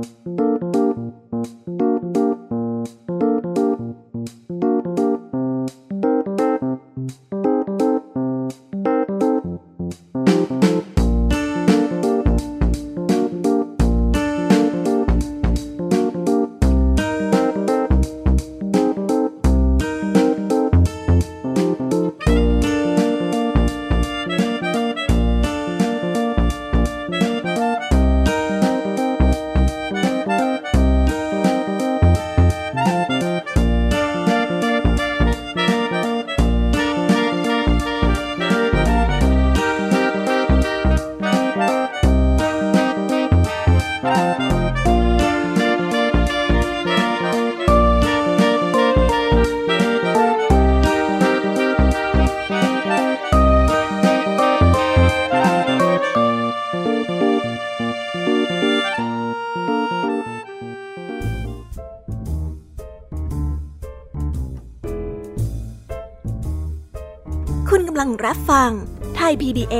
รับ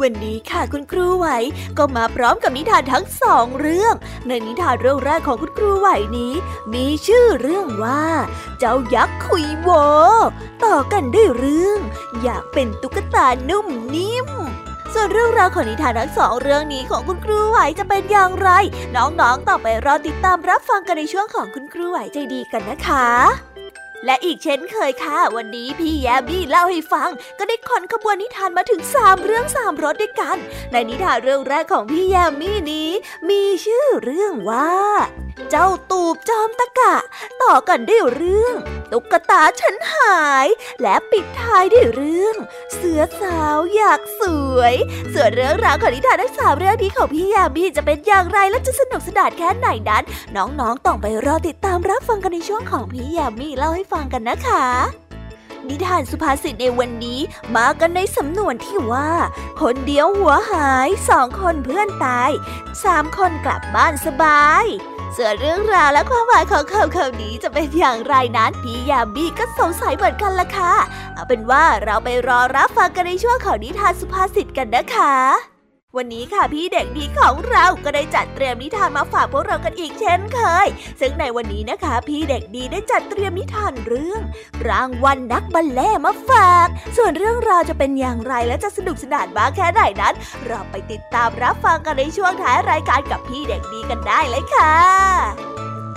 วันนี้ค่ะคุณครูไหวก็มาพร้อมกับนิทานทั้งสองเรื่อง ในนิทานเรื่องแรกของคุณครูไหวนี้ มีชื่อเรื่องว่า เจ้ายักษ์คุยโว ต่อกันด้วยเรื่อง อยากเป็นตุ๊กตานุ่มนิ่มส่วนเรื่องราวของนิทานทั้งสองเรื่องนี้ของคุณครูไหวจะเป็นอย่างไร น้องๆต่อไปรอติดตามรับฟังกันในช่วงของคุณครูไหวใจดีกันนะคะ และอีกเช่นเคยค่ะ วันนี้พี่แยมบี้เล่าให้ฟัง ก็ได้ขนขบวนนิทานมาถึงสามเรื่องสามรสด้วยกัน ในนิทานเรื่องแรกของพี่แยมมี่นี้ มีชื่อเรื่องว่าเจ้าตูบจอมตะกะ ต่อกันด้วยเรื่อง ตุ๊กตาฉันหาย และปิดท้ายด้วยเรื่อง เสือสาวอยากสวย ส่วนเรื่องราวของนิทานทั้งสามเรื่องนี้ของพี่ยามีจะเป็นอย่างไรและจะสนุกสนานแค่ไหนนั้น น้องๆต้องไปรอติดตามรับฟังกันในช่วงของพี่ยามีเล่าให้ฟังกันนะคะนิทานสุภาษิตในวันนี้มากันในสำนวนที่ว่า คนเดียวหัวหายสองคนเพื่อนตายสามคนกลับบ้านสบาย ส่วนเรื่องราวและความหมายของคำคำนี้จะเป็นอย่างไรนั้นพี่ยามีก็สงสัยเหมือนกันล่ะค่ะ เอาเป็นว่าเราไปรอรับฟังกันในช่วงของนิทานสุภาษิตกันนะคะ วันนี้ค่ะพี่เด็กดีของเราก็ได้จัดเตรียมนิทานมาฝากพวกเรากันอีกเช่นเคย ซึ่งในวันนี้นะคะ พี่เด็กดีได้จัดเตรียมนิทานเรื่อง รางวัลนักบัลเล่มาฝาก ส่วนเรื่องราวจะเป็นอย่างไรและจะสนุกสนานมากแค่ไหนนั้น เราไปติดตามรับฟังกันในช่วงท้ายรายการกับพี่เด็กดีกันได้เลยค่ะ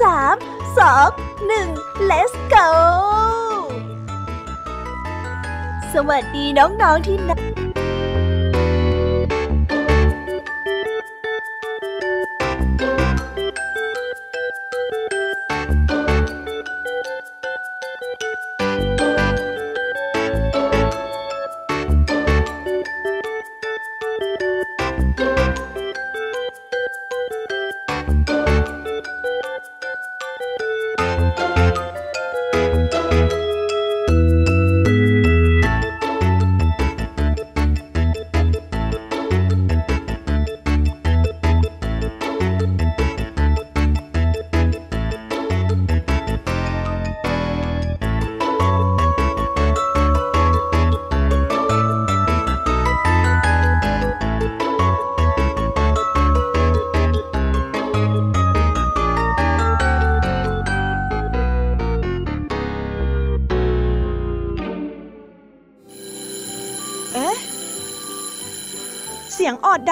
สามสองหนึ่ง let's go สวัสดีน้องๆที่น่ดั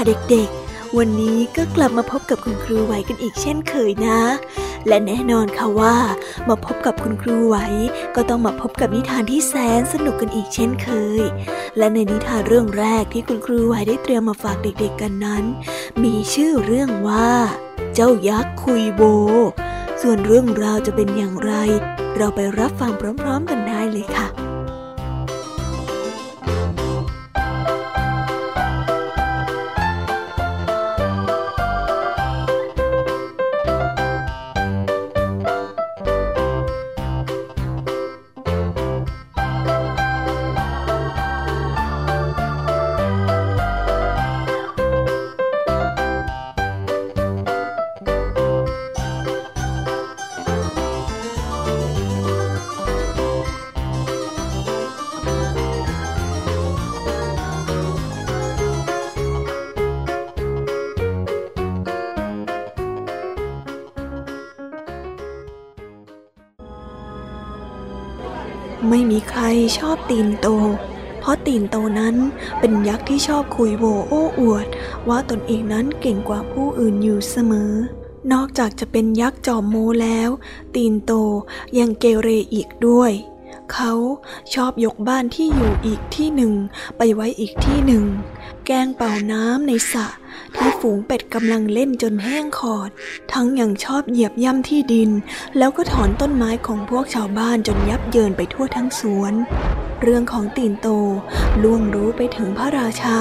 ค่ะเด็กๆ วันนี้ก็กลับมาพบกับคุณครูไหวกันอีกเช่นเคยนะ และแน่นอนค่ะว่า มาพบกับคุณครูไหว ก็ต้องมาพบกับนิทานที่แสนสนุกกันอีกเช่นเคย และในนิทานเรื่องแรกที่คุณครูไหวได้เตรียมมาฝากเด็กๆกันนั้น มีชื่อเรื่องว่า เจ้ายักษ์คุยโบ ส่วนเรื่องราวจะเป็นอย่างไร เราไปรับฟังพร้อม ๆ กันได้เลยค่ะ ใครชอบตีนโต เพราะตีนโตนั้นเป็นยักษ์ที่ชอบคุยโวโอ้อวด ว่าตนเองนั้นเก่งกว่าผู้อื่นอยู่เสมอ นอกจากจะเป็นยักษ์จอมโมแล้ว ตีนโตยังเกเรอีกด้วยเขาชอบยกบ้านที่อยู่อีกที่หนึ่ง ไปไว้อีกที่หนึ่ง แกงเป่าน้ำในสระ ที่ฝูงเป็ดกำลังเล่นจนแห้งขอด ทั้งยังชอบเหยียบย่ำที่ดิน แล้วก็ถอนต้นไม้ของพวกชาวบ้านจนยับเยินไปทั่วทั้งสวน เรื่องของตีนโตล่วงรู้ไปถึงพระราชา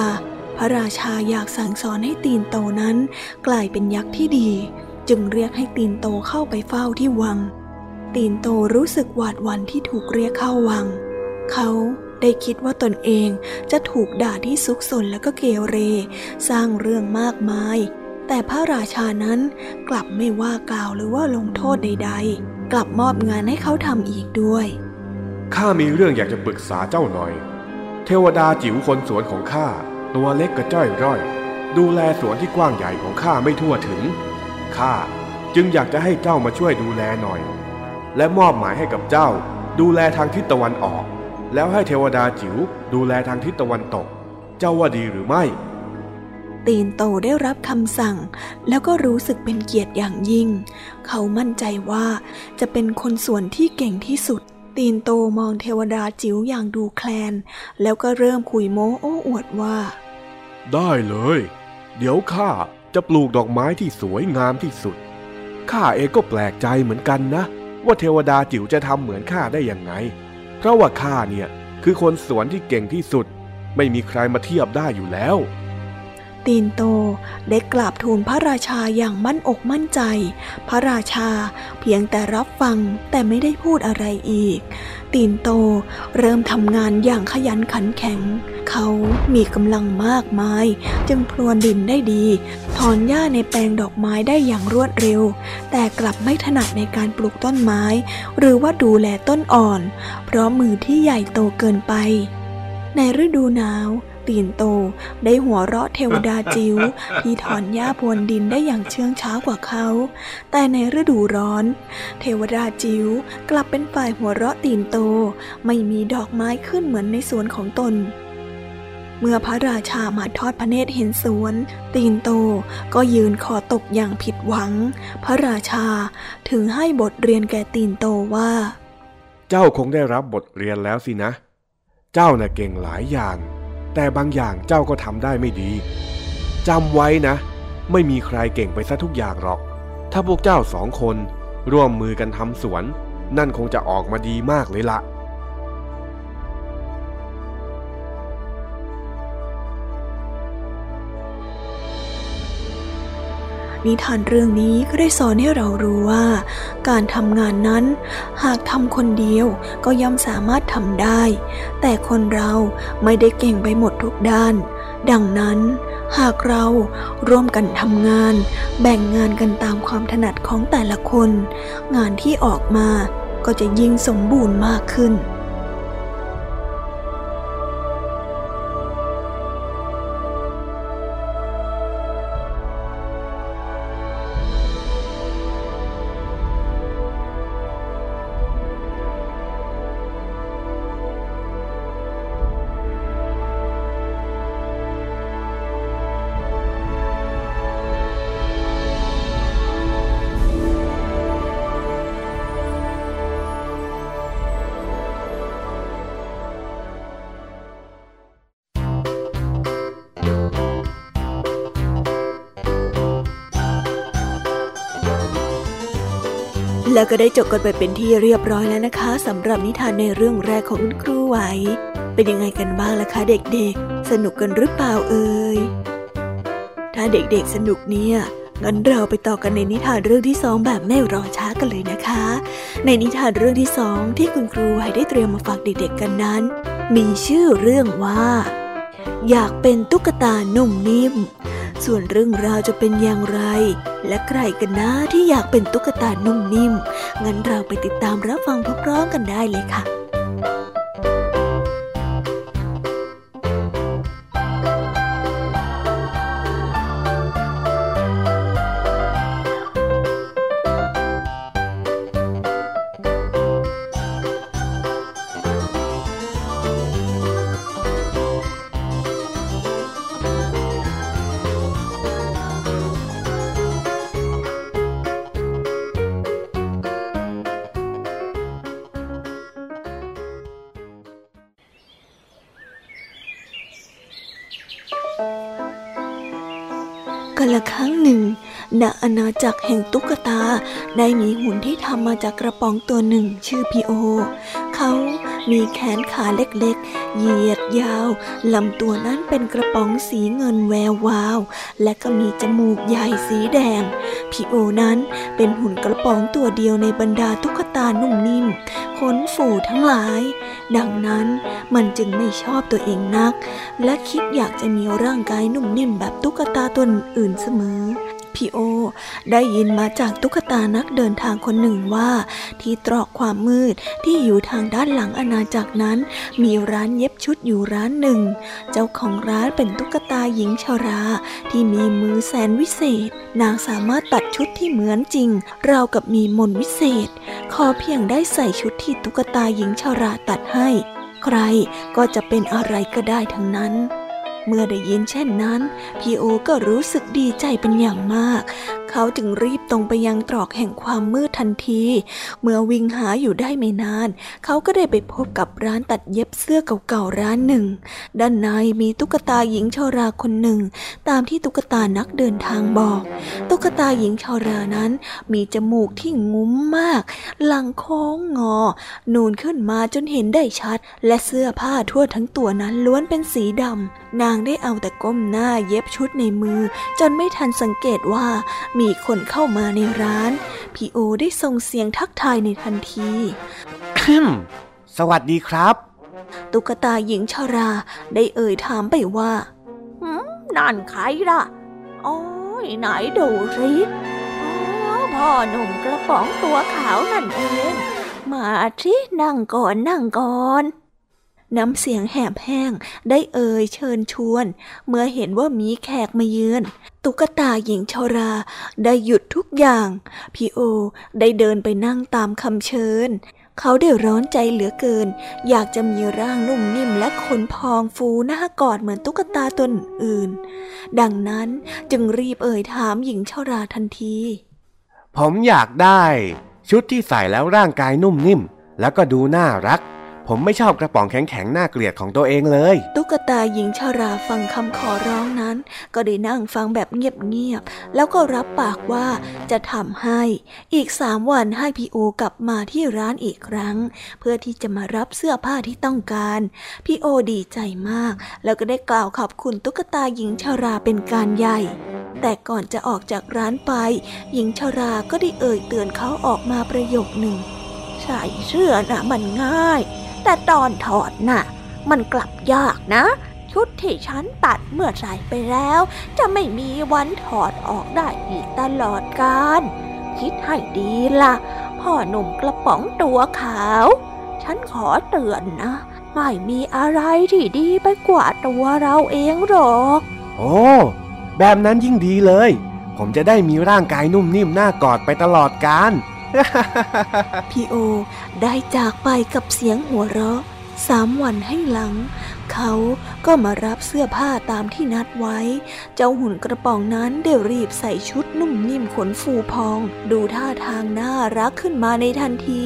พระราชาอยากสั่งสอนให้ตีนโตนั้น กลายเป็นยักษ์ที่ดี จึงเรียกให้ตีนโตเข้าไปเฝ้าที่วัง ตีนโตรู้สึกหวาดหวั่นที่ถูกเรียกเข้าวัง เขา ได้คิดว่าตนเองจะถูกด่าที่ซุกซนแล้วก็เกเร สร้างเรื่องมากมาย แต่พระราชานั้นกลับไม่ว่ากล่าวหรือว่าลงโทษใด ๆ กลับมอบงานให้เขาทำอีกด้วย ข้ามีเรื่องอยากจะปรึกษาเจ้าหน่อย เทวดาจิ๋วคนสวนของข้าตัวเล็กกระจ้อยร่อย ดูแลสวนที่กว้างใหญ่ของข้าไม่ทั่วถึงข้าจึงอยากจะให้เจ้ามาช่วยดูแลหน่อย และมอบหมายให้กับเจ้า ดูแลทางทิศตะวันออก แล้วให้เทวดาจิ๋วดูแลทางทิศตะวันตก เจ้าว่าดีหรือไม่ ตีนโตได้รับคำสั่ง แล้วก็รู้สึกเป็นเกียรติอย่างยิ่ง เขามั่นใจว่าจะเป็นคนสวนที่เก่งที่สุด ตีนโตมองเทวดาจิ๋วอย่างดูแคลน แล้วก็เริ่มคุยโม้โอ้อวดว่า ได้เลย เดี๋ยวข้าจะปลูกดอกไม้ที่สวยงามที่สุด ข้าเองก็แปลกใจเหมือนกันนะ ว่าเทวดาจิ๋วจะทำเหมือนข้าได้ยังไง เพราะว่าข้าเนี่ยคือคนสวนที่เก่งที่สุด ไม่มีใครมาเทียบได้อยู่แล้ว ตีนโตได้กราบทูลพระราชาอย่างมั่นอกมั่นใจ พระราชาเพียงแต่รับฟังแต่ไม่ได้พูดอะไรอีก ตีนโตเริ่มทำงานอย่างขยันขันแข็ง เขามีกำลังมากมาย จึงพรวนดินได้ดี ถอนหญ้าในแปลงดอกไม้ได้อย่างรวดเร็ว แต่กลับไม่ถนัดในการปลูกต้นไม้ หรือว่าดูแลต้นอ่อน เพราะมือที่ใหญ่โตเกินไป ในฤดูหนาว ตีนโต ได้หัวเราะเทวดาจิ๋วที่ถอนหญ้าพรวนดินได้อย่างเชื่องช้ากว่าเขา แต่ในฤดูร้อน เทวดาจิ๋วกลับเป็นฝ่ายหัวเราะตีนโต ไม่มีดอกไม้ขึ้นเหมือนในสวนของตนเมื่อพระราชามาทอดพระเนตรเห็นสวน ตีนโตก็ยืนคอตกอย่างผิดหวัง พระราชาถึงให้บทเรียนแก่ตีนโตว่า เจ้าคงได้รับบทเรียนแล้วสินะ เจ้าน่ะเก่งหลายอย่าง แต่บางอย่างเจ้าก็ทำได้ไม่ดีจำไว้นะ ไม่มีใครเก่งไปซะทุกอย่างหรอก ถ้าพวกเจ้าสองคนร่วมมือกันทำสวน นั่นคงจะออกมาดีมากเลยละ นิทานเรื่องนี้ก็ได้สอนให้เรารู้ว่า การทำงานนั้น หากทำคนเดียวก็ย่อมสามารถทำได้ แต่คนเราไม่ได้เก่งไปหมดทุกด้าน ดังนั้น หากเราร่วมกันทำงาน แบ่งงานกันตามความถนัดของแต่ละคน งานที่ออกมาก็จะยิ่งสมบูรณ์มากขึ้น แล้วก็ได้จบกันไปเป็นที่เรียบร้อยแล้วนะคะสำหรับนิทานในเรื่องแรกของคุณครูไหว เป็นยังไงกันบ้างล่ะคะเด็กๆ สนุกกันหรือเปล่าเอ่ยถ้าเด็กๆสนุกเนี่ยงั้นเราไปต่อกันในนิทานเรื่องที่สองแบบไม่รอช้ากันเลยนะคะ ในนิทานเรื่องที่สองที่คุณครูไหวได้เตรียมมาฝากเด็กๆกันนั้น มีชื่อเรื่องว่า อยากเป็นตุ๊กตานุ่มนิ่ม ส่วนเรื่องราวจะเป็นอย่างไร และใครกันนะที่อยากเป็นตุ๊กตานุ่มนิ่ม งั้นเราไปติดตามรับฟังพร้อมๆกันได้เลยค่ะ อาณาจักรแห่งตุ๊กตา ได้มีหุ่นที่ทำมาจากกระป๋องตัวหนึ่งชื่อพีโอ เขามีแขนขาเล็กๆ เหยียดยาวลำตัวนั้นเป็นกระป๋องสีเงินแวววาว และก็มีจมูกใหญ่สีแดง พีโอนั้นเป็นหุ่นกระป๋องตัวเดียวในบรรดาตุ๊กตานุ่มนิ่มขนฝูทั้งหลาย ดังนั้นมันจึงไม่ชอบตัวเองนัก และคิดอยากจะมีร่างกายนุ่มนิ่มแบบตุ๊กตาตัวอื่นเสมอ พี่โอ ได้ยินมาจากตุ๊กตานักเดินทางคนหนึ่งว่า ที่ตรอกความมืดที่อยู่ทางด้านหลังอาณาจักรนั้น มีร้านเย็บชุดอยู่ร้านหนึ่ง เจ้าของร้านเป็นตุ๊กตาหญิงชาราที่มีมือแสนวิเศษ นางสามารถตัดชุดที่เหมือนจริง ราวกับมีมนวิเศษ ขอเพียงได้ใส่ชุดที่ตุ๊กตาหญิงชาราตัดให้ ใครก็จะเป็นอะไรก็ได้ทั้งนั้น เมื่อได้ยินเช่นนั้น พี่โอก็รู้สึกดีใจเป็นอย่างมาก เขาจึงรีบตรงไปยังตรอกแห่งความมืดทันที เมื่อวิ่งหาอยู่ได้ไม่นาน เขาก็ได้ไปพบกับร้านตัดเย็บเสื้อเก่าๆร้านหนึ่ง ด้านในมีตุ๊กตาหญิงชาราคนหนึ่ง ตามที่ตุ๊กตานักเดินทางบอก ตุ๊กตาหญิงชารานั้น มีจมูกที่งุ้มมาก หลังโค้งงอ นูนขึ้นมาจนเห็นได้ชัด และเสื้อผ้าทั่วทั้งตัวนั้นล้วนเป็นสีดำนางได้เอาแต่ก้มหน้าเย็บชุดในมือ จนไม่ทันสังเกตว่ามีคนเข้ามาในร้าน พี่โอได้ส่งเสียงทักทายในทันทีสวัสดีครับ ตุ๊กตาหญิงชาราได้เอ่ยถามไปว่านั่นใครล่ะอ๋อไหนดูสิพ่อหนุ่มกระป๋องตัวขาวนั่นเอง มาที่นั่งก่อนนั่งก่อน น้ำเสียงแหบแห้ง ได้เอ่ยเชิญชวน เมื่อเห็นว่ามีแขกมาเยือน ตุ๊กตาหญิงชรา ได้หยุดทุกอย่าง พี่โอได้เดินไปนั่งตามคำเชิญ เขาได้ร้อนใจเหลือเกิน อยากจะมีร่างนุ่มนิ่มและขนพองฟูหน้ากอดเหมือนตุ๊กตาตนอื่น ดังนั้นจึงรีบเอ่ยถามหญิงชราทันที ผมอยากได้ ชุดที่ใส่แล้วร่างกายนุ่มนิ่ม แล้วก็ดูน่ารัก ผมไม่ชอบกระป๋องแข็งๆ น่าเกลียดของตัวเองเลย ตุ๊กตาหญิงชาราฟังคำขอร้องนั้น ก็ได้นั่งฟังแบบเงียบๆ แล้วก็รับปากว่าจะทำให้ อีกสามวันให้พี่โอกลับมาที่ร้านอีกครั้ง เพื่อที่จะมารับเสื้อผ้าที่ต้องการ พี่โอดีใจมาก แล้วก็ได้กล่าวขอบคุณตุ๊กตาหญิงชาราเป็นการใหญ่ แต่ก่อนจะออกจากร้านไป หญิงชาราก็ได้เอ่ยเตือนเขาออกมาประโยคหนึ่งใส่เสื้อนะมันง่าย แต่ตอนถอดน่ะ มันกลับยากนะ ชุดที่ฉันตัดเมื่อใส่ไปแล้ว จะไม่มีวันถอดออกได้อีกตลอดกาลคิดให้ดีละ่ะ พ่อหนุ่มกระป๋องตัวขาว ฉันขอเตือนนะ ไม่มีอะไรที่ดีไปกว่าตัวเราเองหรอก โอ้แบบนั้นยิ่งดีเลย ผมจะได้มีร่างกายนุ่มนิ่มน่ากอดไปตลอดกาล พี่โอได้จากไปกับเสียงหัวเราะสามวันให้หลัง เขาก็มารับเสื้อผ้าตามที่นัดไว้ เจ้าหุ่นกระป๋องนั้นได้รีบใส่ชุดนุ่มนิ่มขนฟูพอง ดูท่าทางน่ารักขึ้นมาในทันที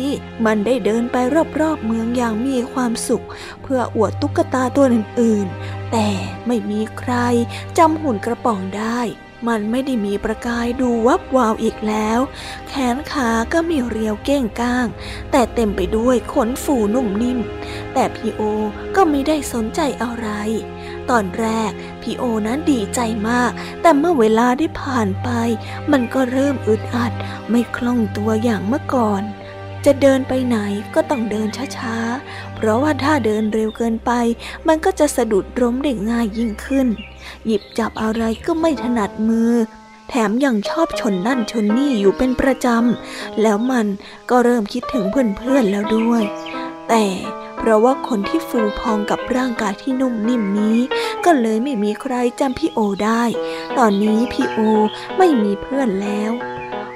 มันได้เดินไปรอบๆเมืองอย่างมีความสุข เพื่ออวดตุ๊กตาตัวอื่นๆ แต่ไม่มีใครจำหุ่นกระป๋องได้ มันไม่ได้มีประกายดูวับวาวอีกแล้ว แขนขาก็มีเรียวเก้งก้าง แต่เต็มไปด้วยขนฝูนุ่มนิ่ม แต่พีโอก็ไม่ได้สนใจอะไร ตอนแรกพีโอนั้นดีใจมาก แต่เมื่อเวลาได้ผ่านไป มันก็เริ่มอึดอัด ไม่คล่องตัวอย่างเมื่อก่อนจะเดินไปไหนก็ต้องเดินช้าๆ เพราะว่าถ้าเดินเร็วเกินไป มันก็จะสะดุดล้มได้ง่ายยิ่งขึ้น หยิบจับอะไรก็ไม่ถนัดมือ แถมยังชอบชนนั่นชนนี่อยู่เป็นประจำ แล้วมันก็เริ่มคิดถึงเพื่อนๆแล้วด้วย แต่เพราะว่าคนที่ฟูพองกับร่างกายที่นุ่มนิ่มนี้ ก็เลยไม่มีใครจำพี่โอได้ ตอนนี้พี่โอไม่มีเพื่อนแล้ว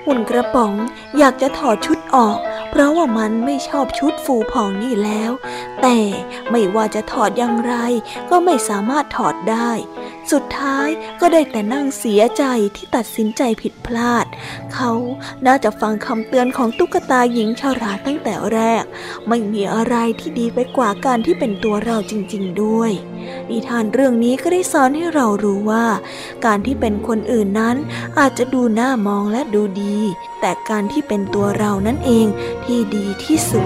หุ่นกระป๋องอยากจะถอดชุดออก เพราะว่ามันไม่ชอบชุดฟูพองนี่แล้ว แต่ไม่ว่าจะถอดอย่างไรก็ไม่สามารถถอดได้ สุดท้ายก็ได้แต่นั่งเสียใจที่ตัดสินใจผิดพลาด เขาน่าจะฟังคำเตือนของตุ๊กตาหญิงชาราตั้งแต่แรก ไม่มีอะไรที่ดีไปกว่าการที่เป็นตัวเราจริง ๆ ด้วย นิทานเรื่องนี้ก็ได้สอนให้เรารู้ว่า การที่เป็นคนอื่นนั้นอาจจะดูน่ามองและดูดี แต่การที่เป็นตัวเรานั่นเองที่ดีที่สุด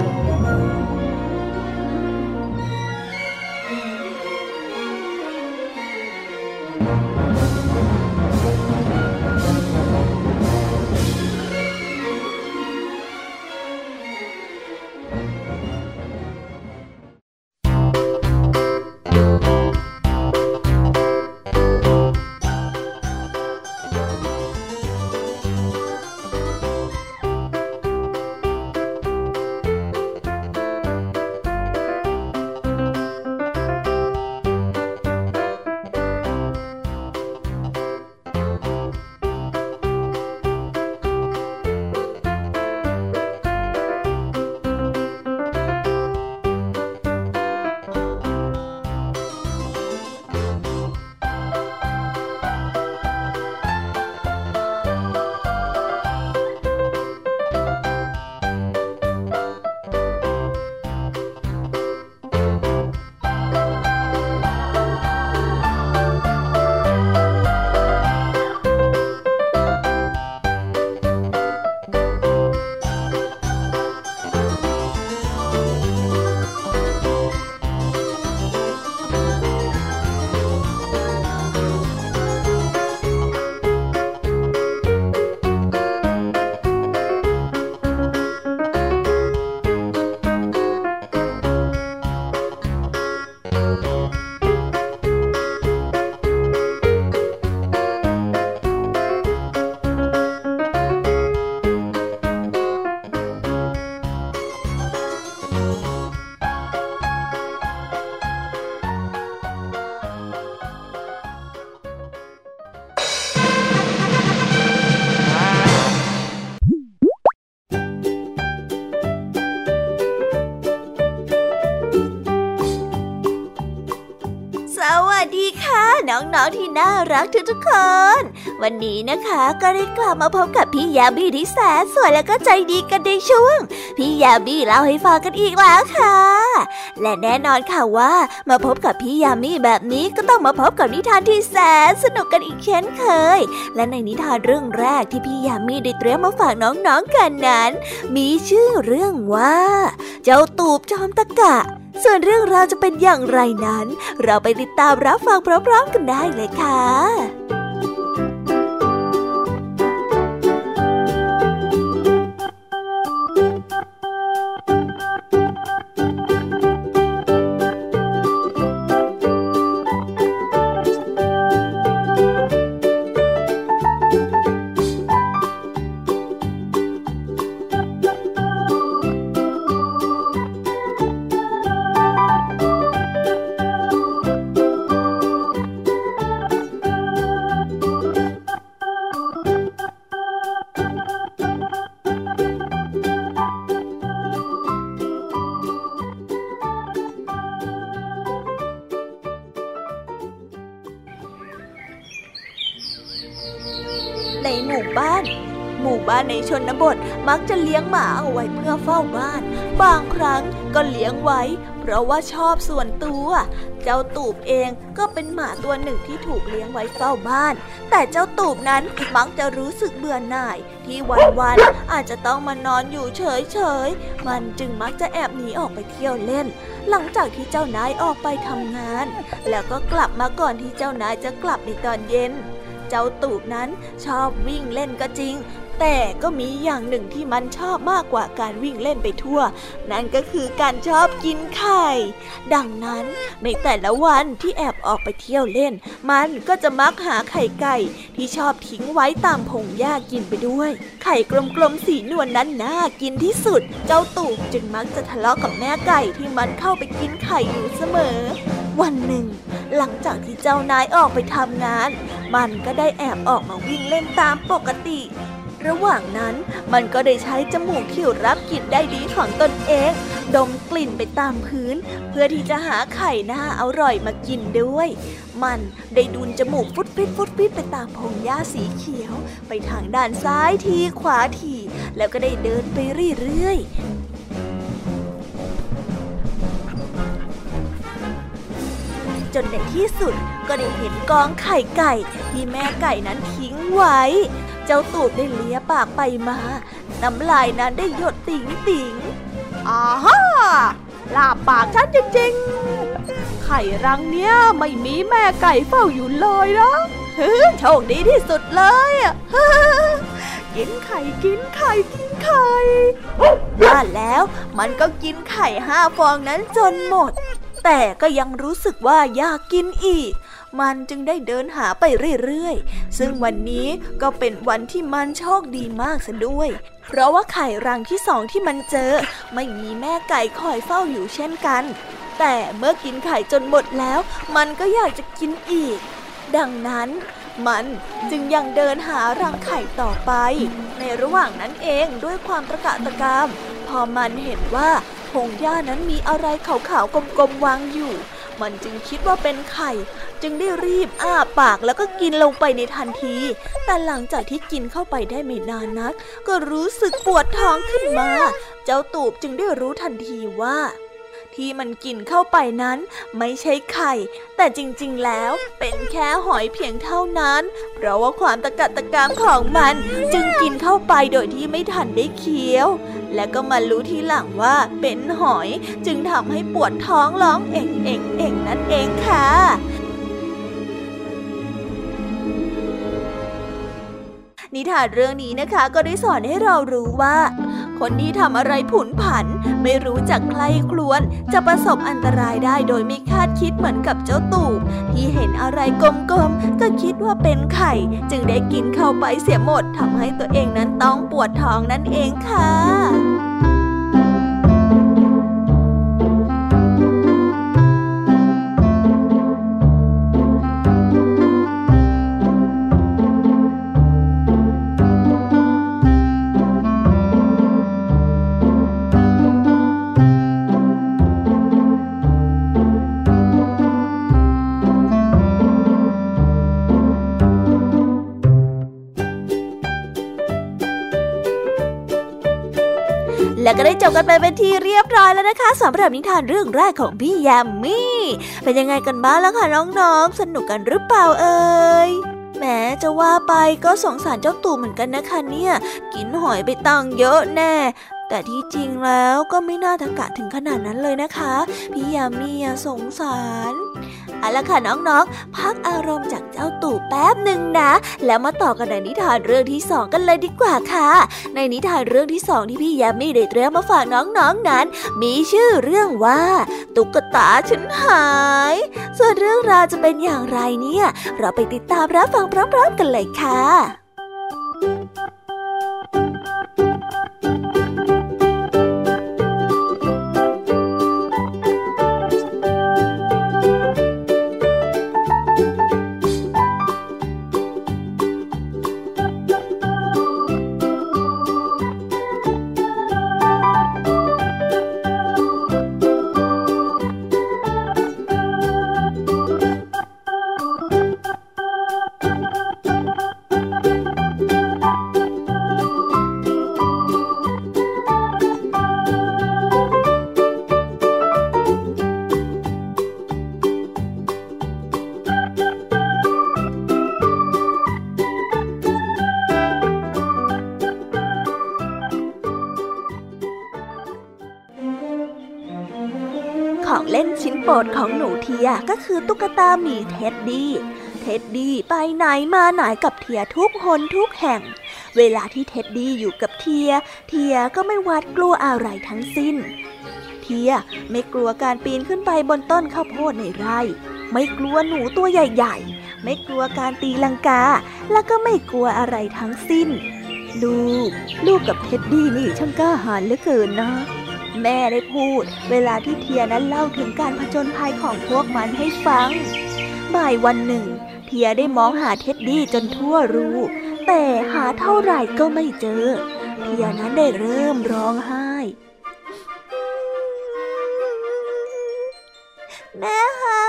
รักทุกๆคน วันนี้นะคะก็ได้กลับมาพบกับพี่ยาบีที่แสนสวยและก็ใจดีกันในช่วง พี่ยาบีเล่าให้ฟังกันอีกแล้วค่ะ และแน่นอนค่ะว่ามาพบกับพี่ยามีแบบนี้ก็ต้องมาพบกับนิทานที่แสนสนุกกันอีกเช่นเคย และในนิทานเรื่องแรกที่พี่ยามีได้เตรียมมาฝากน้องๆกันนั้น มีชื่อเรื่องว่า เจ้าตูบจอมตะกะ ส่วนเรื่องราวจะเป็นอย่างไรนั้น เราไปติดตามรับฟังพร้อมๆกันได้เลยค่ะ จะเลี้ยงหมาเอาไว้เพื่อเฝ้าบ้าน บางครั้งก็เลี้ยงไว้ เพราะว่าชอบส่วนตัว เจ้าตูบเองก็เป็นหมาตัวหนึ่งที่ถูกเลี้ยงไว้เฝ้าบ้าน แต่เจ้าตูบนั้นมักจะรู้สึกเบื่อหน่าย ที่วันๆอาจจะต้องมานอนอยู่เฉยๆ มันจึงมักจะแอบหนีออกไปเที่ยวเล่น หลังจากที่เจ้านายออกไปทำงาน แล้วก็กลับมาก่อนที่เจ้านายจะกลับในตอนเย็นเจ้าตูบนั้นชอบวิ่งเล่นก็จริง แต่ก็มีอย่างหนึ่งที่มันชอบมากกว่าการวิ่งเล่นไปทั่ว นั่นก็คือการชอบกินไข่ ดังนั้นในแต่ละวันที่แอบออกไปเที่ยวเล่น มันก็จะมักหาไข่ไก่ที่ชอบทิ้งไว้ตามพงหญ้ากินไปด้วย ไข่กลมๆสีนวลนนั้นน่ากินที่สุด เจ้าตูบจึงมักจะทะเลาะกับแม่ไก่ที่มันเข้าไปกินไข่อยู่เสมอ วันหนึ่ง หลังจากที่เจ้านายออกไปทำงาน มันก็ได้แอบออกมาวิ่งเล่นตามปกติ ระหว่างนั้นมันก็ได้ใช้จมูกที่รับกลิ่นได้ดีของตนเอง ดมกลิ่นไปตามพื้น เพื่อที่จะหาไข่หน่าอร่อยมากินด้วย มันได้ดุนจมูกฟุดฟิดฟุดฟิดไปตามพงหญ้าสีเขียว ไปทางด้านซ้ายทีขวาทีแล้วก็ได้เดินไปเรื่อยจนในที่สุดก็ได้เห็นกองไข่ไก่ที่แม่ไก่นั้นทิ้งไว้ เจ้าตูดได้เลียปากไปมา น้ำลายนั้นได้หยดติ๋งติ๋งอาฮ่าลาปากฉันจริงๆ ไข่รังเนี้ยไม่มีแม่ไก่เฝ้าอยู่เลยนะโชคดีที่สุดเลยกินไข่กินไข่กินไข่ว่าแล้วมันก็กินไข่ห้าฟองนั้นจนหมด แต่ก็ยังรู้สึกว่าอยากกินอีก มันจึงได้เดินหาไปเรื่อยๆ ซึ่งวันนี้ก็เป็นวันที่มันโชคดีมากซะด้วย เพราะว่าไข่รังที่สองที่มันเจอ ไม่มีแม่ไก่คอยเฝ้าอยู่เช่นกัน แต่เมื่อกินไข่จนหมดแล้ว มันก็อยากจะกินอีก ดังนั้นมันจึงยังเดินหารังไข่ต่อไป ในระหว่างนั้นเองด้วยความตะกะตะกาม พอมันเห็นว่าพงหญ้านั้นมีอะไรขาวๆกลมๆวางอยู่ มันจึงคิดว่าเป็นไข่ จึงได้รีบอ้าปากแล้วก็กินลงไปในทันที แต่หลังจากที่กินเข้าไปได้ไม่นานนัก ก็รู้สึกปวดท้องขึ้นมา เจ้าตูบจึงได้รู้ทันทีว่า ที่มันกินเข้าไปนั้น ไม่ใช่ไข่ แต่จริงๆแล้วเป็นแค่หอยเพียงเท่านั้น เพราะว่าความตะกัดตะกามของมันจึงกินเข้าไปโดยที่ไม่ทันได้เคี้ยว และก็มารู้ทีหลังว่าเป็นหอยจึงทำให้ปวดท้องร้องเอ่งเอ่งเอ่งนั่นเองค่ะ นิทานเรื่องนี้นะคะก็ได้สอนให้เรารู้ว่า คนที่ทำอะไรผุนผัน ไม่รู้จักใครครวน จะประสบอันตรายได้โดยไม่คาดคิดเหมือนกับเจ้าตู่ที่เห็นอะไรกลมๆ ก็คิดว่าเป็นไข่ จึงได้กินเข้าไปเสียหมดทำให้ตัวเองนั้นต้องปวดท้องนั่นเองค่ะ ก็ได้จบกันไปเป็นที่เรียบร้อยแล้วนะคะสำหรับนิทานเรื่องแรกของพี่ยามี่ เป็นยังไงกันบ้างล่ะคะน้องๆ สนุกกันหรือเปล่าเอ่ยแหมจะว่าไปก็สงสารเจ้าตู่เหมือนกันนะคะเนี่ย กินหอยไปตังเยอะแน่แต่ที่จริงแล้วก็ไม่น่าทะกะถึงขนาดนั้นเลยนะคะ พี่ยามีสงสาร เอาละค่ะน้องๆ พักอารมณ์จากเจ้าตู่แป๊บหนึ่งนะ แล้วมาต่อกันในนิทานเรื่องที่สองกันเลยดีกว่าค่ะ ในนิทานเรื่องที่สองที่พี่ยามีได้เตรียมมาฝากน้องๆนนั้น มีชื่อเรื่องว่า ตุ๊กตาฉันหาย ส่วนเรื่องราวจะเป็นอย่างไรเนี่ย เราไปติดตามรับฟังพร้อมๆกันเลยค่ะ หนูเทียก็คือตุ๊กตาหมีเท็ดดี้ เท็ดดี้ไปไหนมาไหนกับเทียทุกหนทุกแห่ง เวลาที่เท็ดดี้อยู่กับเทีย เทียก็ไม่หวาดกลัวอะไรทั้งสิ้น เทียไม่กลัวการปีนขึ้นไปบนต้นข้าวโพดในไร่ ไม่กลัวหนูตัวใหญ่ๆ ไม่กลัวการตีลังกา แล้วก็ไม่กลัวอะไรทั้งสิ้น ลูก ลูกกับเท็ดดี้นี่ช่างกล้าหาญเหลือเกินนะ แม่ได้พูด เวลาที่เทียนั้นเล่าถึงการผจญภัยของพวกมันให้ฟัง บ่ายวันหนึ่ง เทียได้มองหาเท็ดดี้จนทั่วรู้ แต่หาเท่าไหร่ก็ไม่เจอ เทียนั้นได้เริ่มร้องไห้ แม่คะ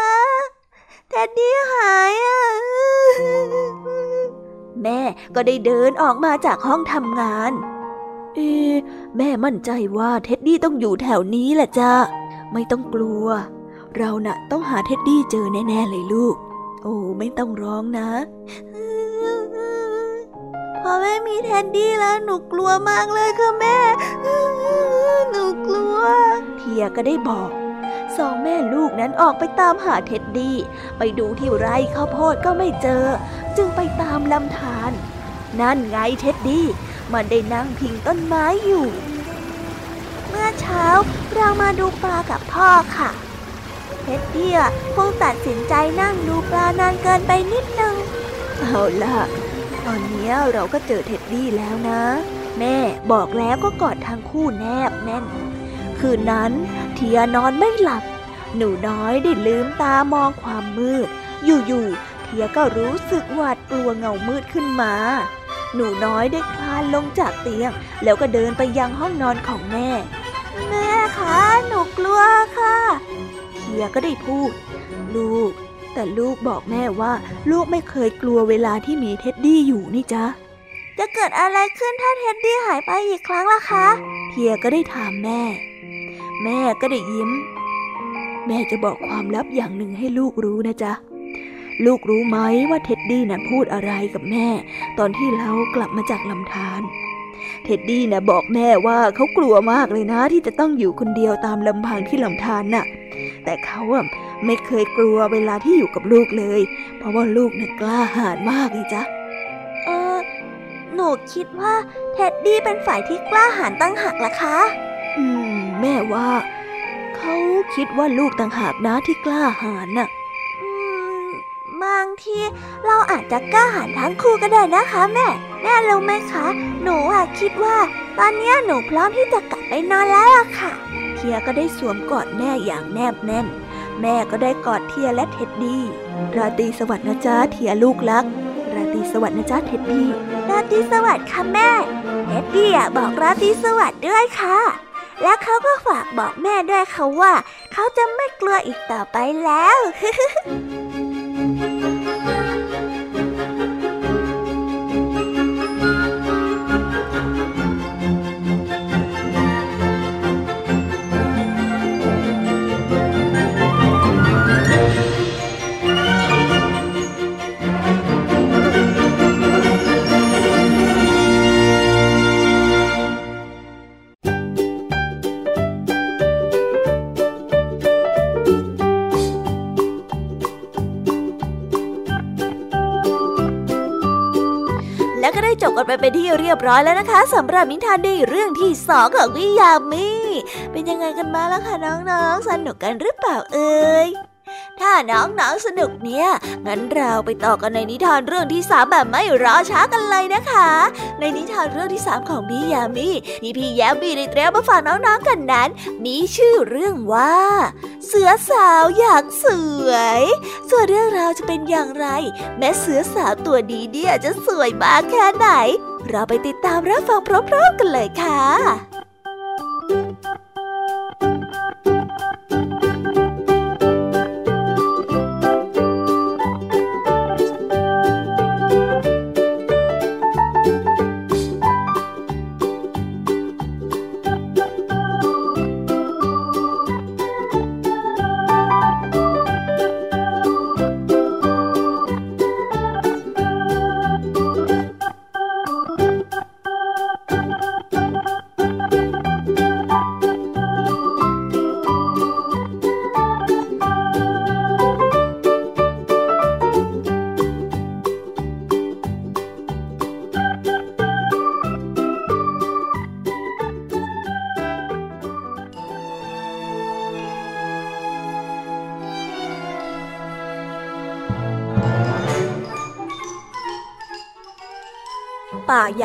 เท็ดดี้หายอะแม่ก็ได้เดินออกมาจากห้องทำงาน เอ แม่มั่นใจว่าเท็ดดี้ต้องอยู่แถวนี้แหละจ้ะไม่ต้องกลัว เราน่ะต้องหาเท็ดดี้เจอแน่ ๆ เลยลูก โอ้ไม่ต้องร้องนะพอไม่มีเท็ดดี้แล้วหนูกลัวมากเลยค่ะแม่ หนูกลัว เทียก็ได้บอก สองแม่ลูกนั้นออกไปตามหาเท็ดดี้ไปดูที่ไร่ข้าวโพดก็ไม่เจอ จึงไปตามลำธารนั่นไงเท็ดดี้ มันได้นั่งพิงต้นไม้อยู่ เมื่อเช้าเรามาดูปลากับพ่อค่ะเท็ดดี้คงตัดสินใจนั่งดูปลานานเกินไปนิดนึง เอาล่ะ ตอนนี้เราก็เจอเท็ดดี้แล้วนะ แม่บอกแล้วก็กอดทั้งคู่แนบแน่น คืนนั้นเทียนอนไม่หลับ หนูน้อยได้ลืมตามองความมืด อยู่ๆเทียก็รู้สึกหวาดกลัวเงามืดขึ้นมา หนูน้อยได้คลานลงจากเตียง แล้วก็เดินไปยังห้องนอนของแม่ แม่คะหนูกลัวค่ะเทียก็ได้พูด ลูก แต่ลูกบอกแม่ว่า ลูกไม่เคยกลัวเวลาที่มีเท็ดดี้อยู่นี่จ๊ะจะเกิดอะไรขึ้นถ้าเท็ดดี้หายไปอีกครั้งล่ะคะเทียก็ได้ถามแม่ แม่ก็ได้ยิ้ม แม่จะบอกความลับอย่างหนึ่งให้ลูกรู้นะจ๊ะ ลูกรู้ไหมว่าเท็ดดี้น่ะพูดอะไรกับแม่ ตอนที่เรากลับมาจากลำธารเท็ดดี้น่ะบอกแม่ว่าเขากลัวมากเลยนะ ที่จะต้องอยู่คนเดียวตามลำพังที่ลำธารน่ะ แต่เขาอะไม่เคยกลัวเวลาที่อยู่กับลูกเลย เพราะว่าลูกน่ะกล้าหาญมากเลยจ้ะเออหนูคิดว่าเท็ดดี้เป็นฝ่ายที่กล้าหาญต่างหากล่ะคะ อืม แม่ว่า เขาคิดว่าลูกต่างหากนะที่กล้าหาญน่ะ บางทีเราอาจจะกล้าหาญทั้งคู่ก็ได้นะคะ แม่ แม่รู้ไหมคะ หนูอะคิดว่า ตอนนี้หนูพร้อมที่จะกลับไปนอนแล้วล่ะค่ะ เทียก็ได้สวมกอดแม่อย่างแนบแน่น แม่ก็ได้กอดเทียและเท็ดดี้ราตรีสวัสดิ์นะจ๊ะเทียลูกรัก ราตรีสวัสดิ์นะจ๊ะเท็ดดี้ราตรีสวัสดิ์ค่ะแม่เท็ดดี้บอกราตรีสวัสดิ์ด้วยค่ะแล้วเขาก็ฝากบอกแม่ด้วยค่ะว่า เขาจะไม่กลัวอีกต่อไปแล้ว กันไปเป็นที่เรียบร้อยแล้วนะคะสำหรับนิทานในเรื่องที่สองของพี่ยามีเป็นยังไงกันบ้างล่ะคะน้องๆสนุกกันหรือเปล่าเอ่ย ถ้าน้องๆสนุกเนี่ย งั้นเราไปต่อกันในนิทานเรื่องที่สามแบบไม่รอช้ากันเลยนะคะ ในนิทานเรื่องที่สามของพี่ยามีที่พี่ยามีได้เตรียมมาฝากน้องๆกันนั้น มีชื่อเรื่องว่า เสือสาวอยากสวยส่วนเรื่องราวจะเป็นอย่างไร แม้เสือสาวตัวดีเดียจะสวยมากแค่ไหน เราไปติดตามรับฟังพร้อมๆกันเลยค่ะ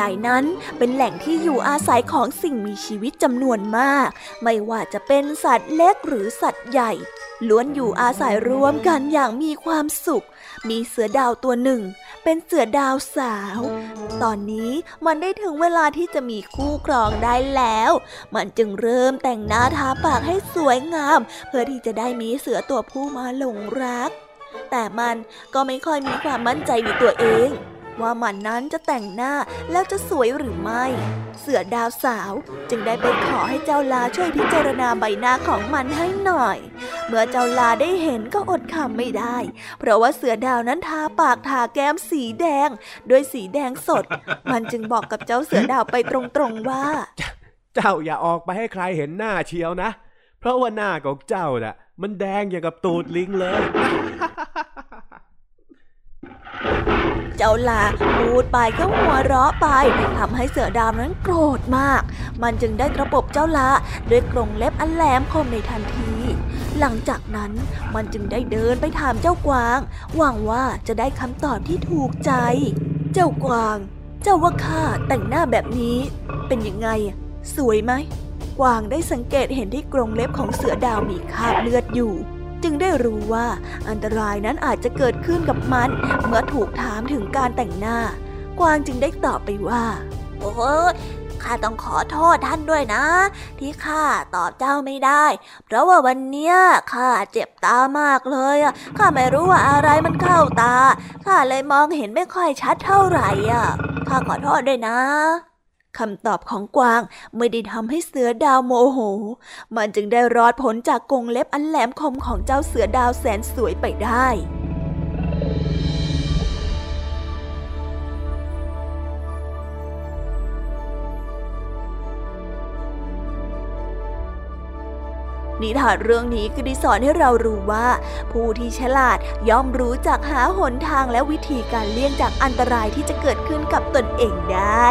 าใหญ่นั้นเป็นแหล่งที่อยู่อาศัยของสิ่งมีชีวิตจำนวนมาก ไม่ว่าจะเป็นสัตว์เล็กหรือสัตว์ใหญ่ ล้วนอยู่อาศัยรวมกันอย่างมีความสุข มีเสือดาวตัวหนึ่ง เป็นเสือดาวสาว ตอนนี้มันได้ถึงเวลาที่จะมีคู่ครองได้แล้ว มันจึงเริ่มแต่งหน้าทาปากให้สวยงาม เพื่อที่จะได้มีเสือตัวผู้มาหลงรัก แต่มันก็ไม่ค่อยมีความมั่นใจในตัวเอง ว่ามันนั้นจะแต่งหน้าแล้วจะสวยหรือไม่ เสือดาวสาวจึงได้ไปขอให้เจ้าลาช่วยพิจารณาใบหน้าของมันให้หน่อย เมื่อเจ้าลาได้เห็นก็อดคำไม่ได้ เพราะว่าเสือดาวนั้นทาปากทาแก้มสีแดง ด้วยสีแดงสด มันจึงบอกกับเจ้าเสือดาวไปตรงๆว่า เจ้าอย่าออกไปให้ใครเห็นหน้าเชียวนะ เพราะว่าหน้าของเจ้าน่ะ มันแดงอย่างกับตูดลิงเลย เจ้าลาพูดไปก็หัวเราะไปทำให้เสือดาวนั้นโกรธมาก มันจึงได้กระปบเจ้าลาด้วยกรงเล็บอันแหลมคมในทันที หลังจากนั้นมันจึงได้เดินไปถามเจ้ากวาง หวังว่าจะได้คำตอบที่ถูกใจ เจ้ากวาง เจ้าว่าข้าแต่งหน้าแบบนี้ เป็นยังไง สวยไหมกวางได้สังเกตเห็นที่กรงเล็บของเสือดาวมีคราบเลือดอยู่ จึงได้รู้ว่าอันตรายนั้นอาจจะเกิดขึ้นกับมัน เมื่อถูกถามถึงการแต่งหน้า กวางจึงได้ตอบไปว่า โอ้ข้าต้องขอโทษท่านด้วยนะ ที่ข้าตอบเจ้าไม่ได้ เพราะว่าวันเนี้ยข้าเจ็บตามากเลยอะข้าไม่รู้ว่าอะไรมันเข้าตาข้าเลยมองเห็นไม่ค่อยชัดเท่าไหร่อะข้าขอโทษด้วยนะ คำตอบของกวางไม่ได้ทำให้เสือดาวโมโห มันจึงได้รอดผลจากกรงเล็บอันแหลมคมของเจ้าเสือดาวแสนสวยไปได้นิทานเรื่องนี้ก็ได้สอนให้เรารู้ว่า ผู้ที่ฉลาดย่อมรู้จักหาหนทางและวิธีการเลี่ยงจากอันตรายที่จะเกิดขึ้นกับตนเองได้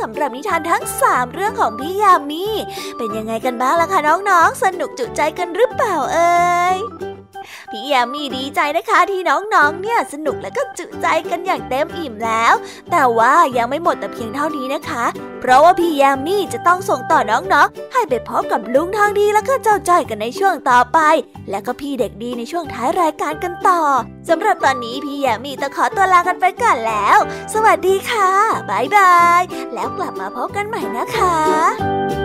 สำหรับนิทานทั้ง 3 เรื่องของพี่ยามีเป็นยังไงกันบ้างล่ะคะน้องๆ สนุกจุใจกันหรือเปล่าเอ่ยพี่ยามีดีใจนะคะที่น้องๆ เนี่ยสนุกและก็จุใจกันอย่างเต็มอิ่มแล้ว แต่ว่ายังไม่หมดแต่เพียงเท่านี้นะคะ เพราะว่าพี่ยามีจะต้องส่งต่อน้องๆ ให้ไปพบกับลุงทางดีแล้วก็เจ้าจ้อยกันในช่วงต่อไป และก็พี่เด็กดีในช่วงท้ายรายการกันต่อสำหรับตอนนี้พี่ยามีต้องขอตัวลากันไปก่อนแล้ว สวัสดีค่ะบ๊ายบาย แล้วกลับมาพบกันใหม่นะคะ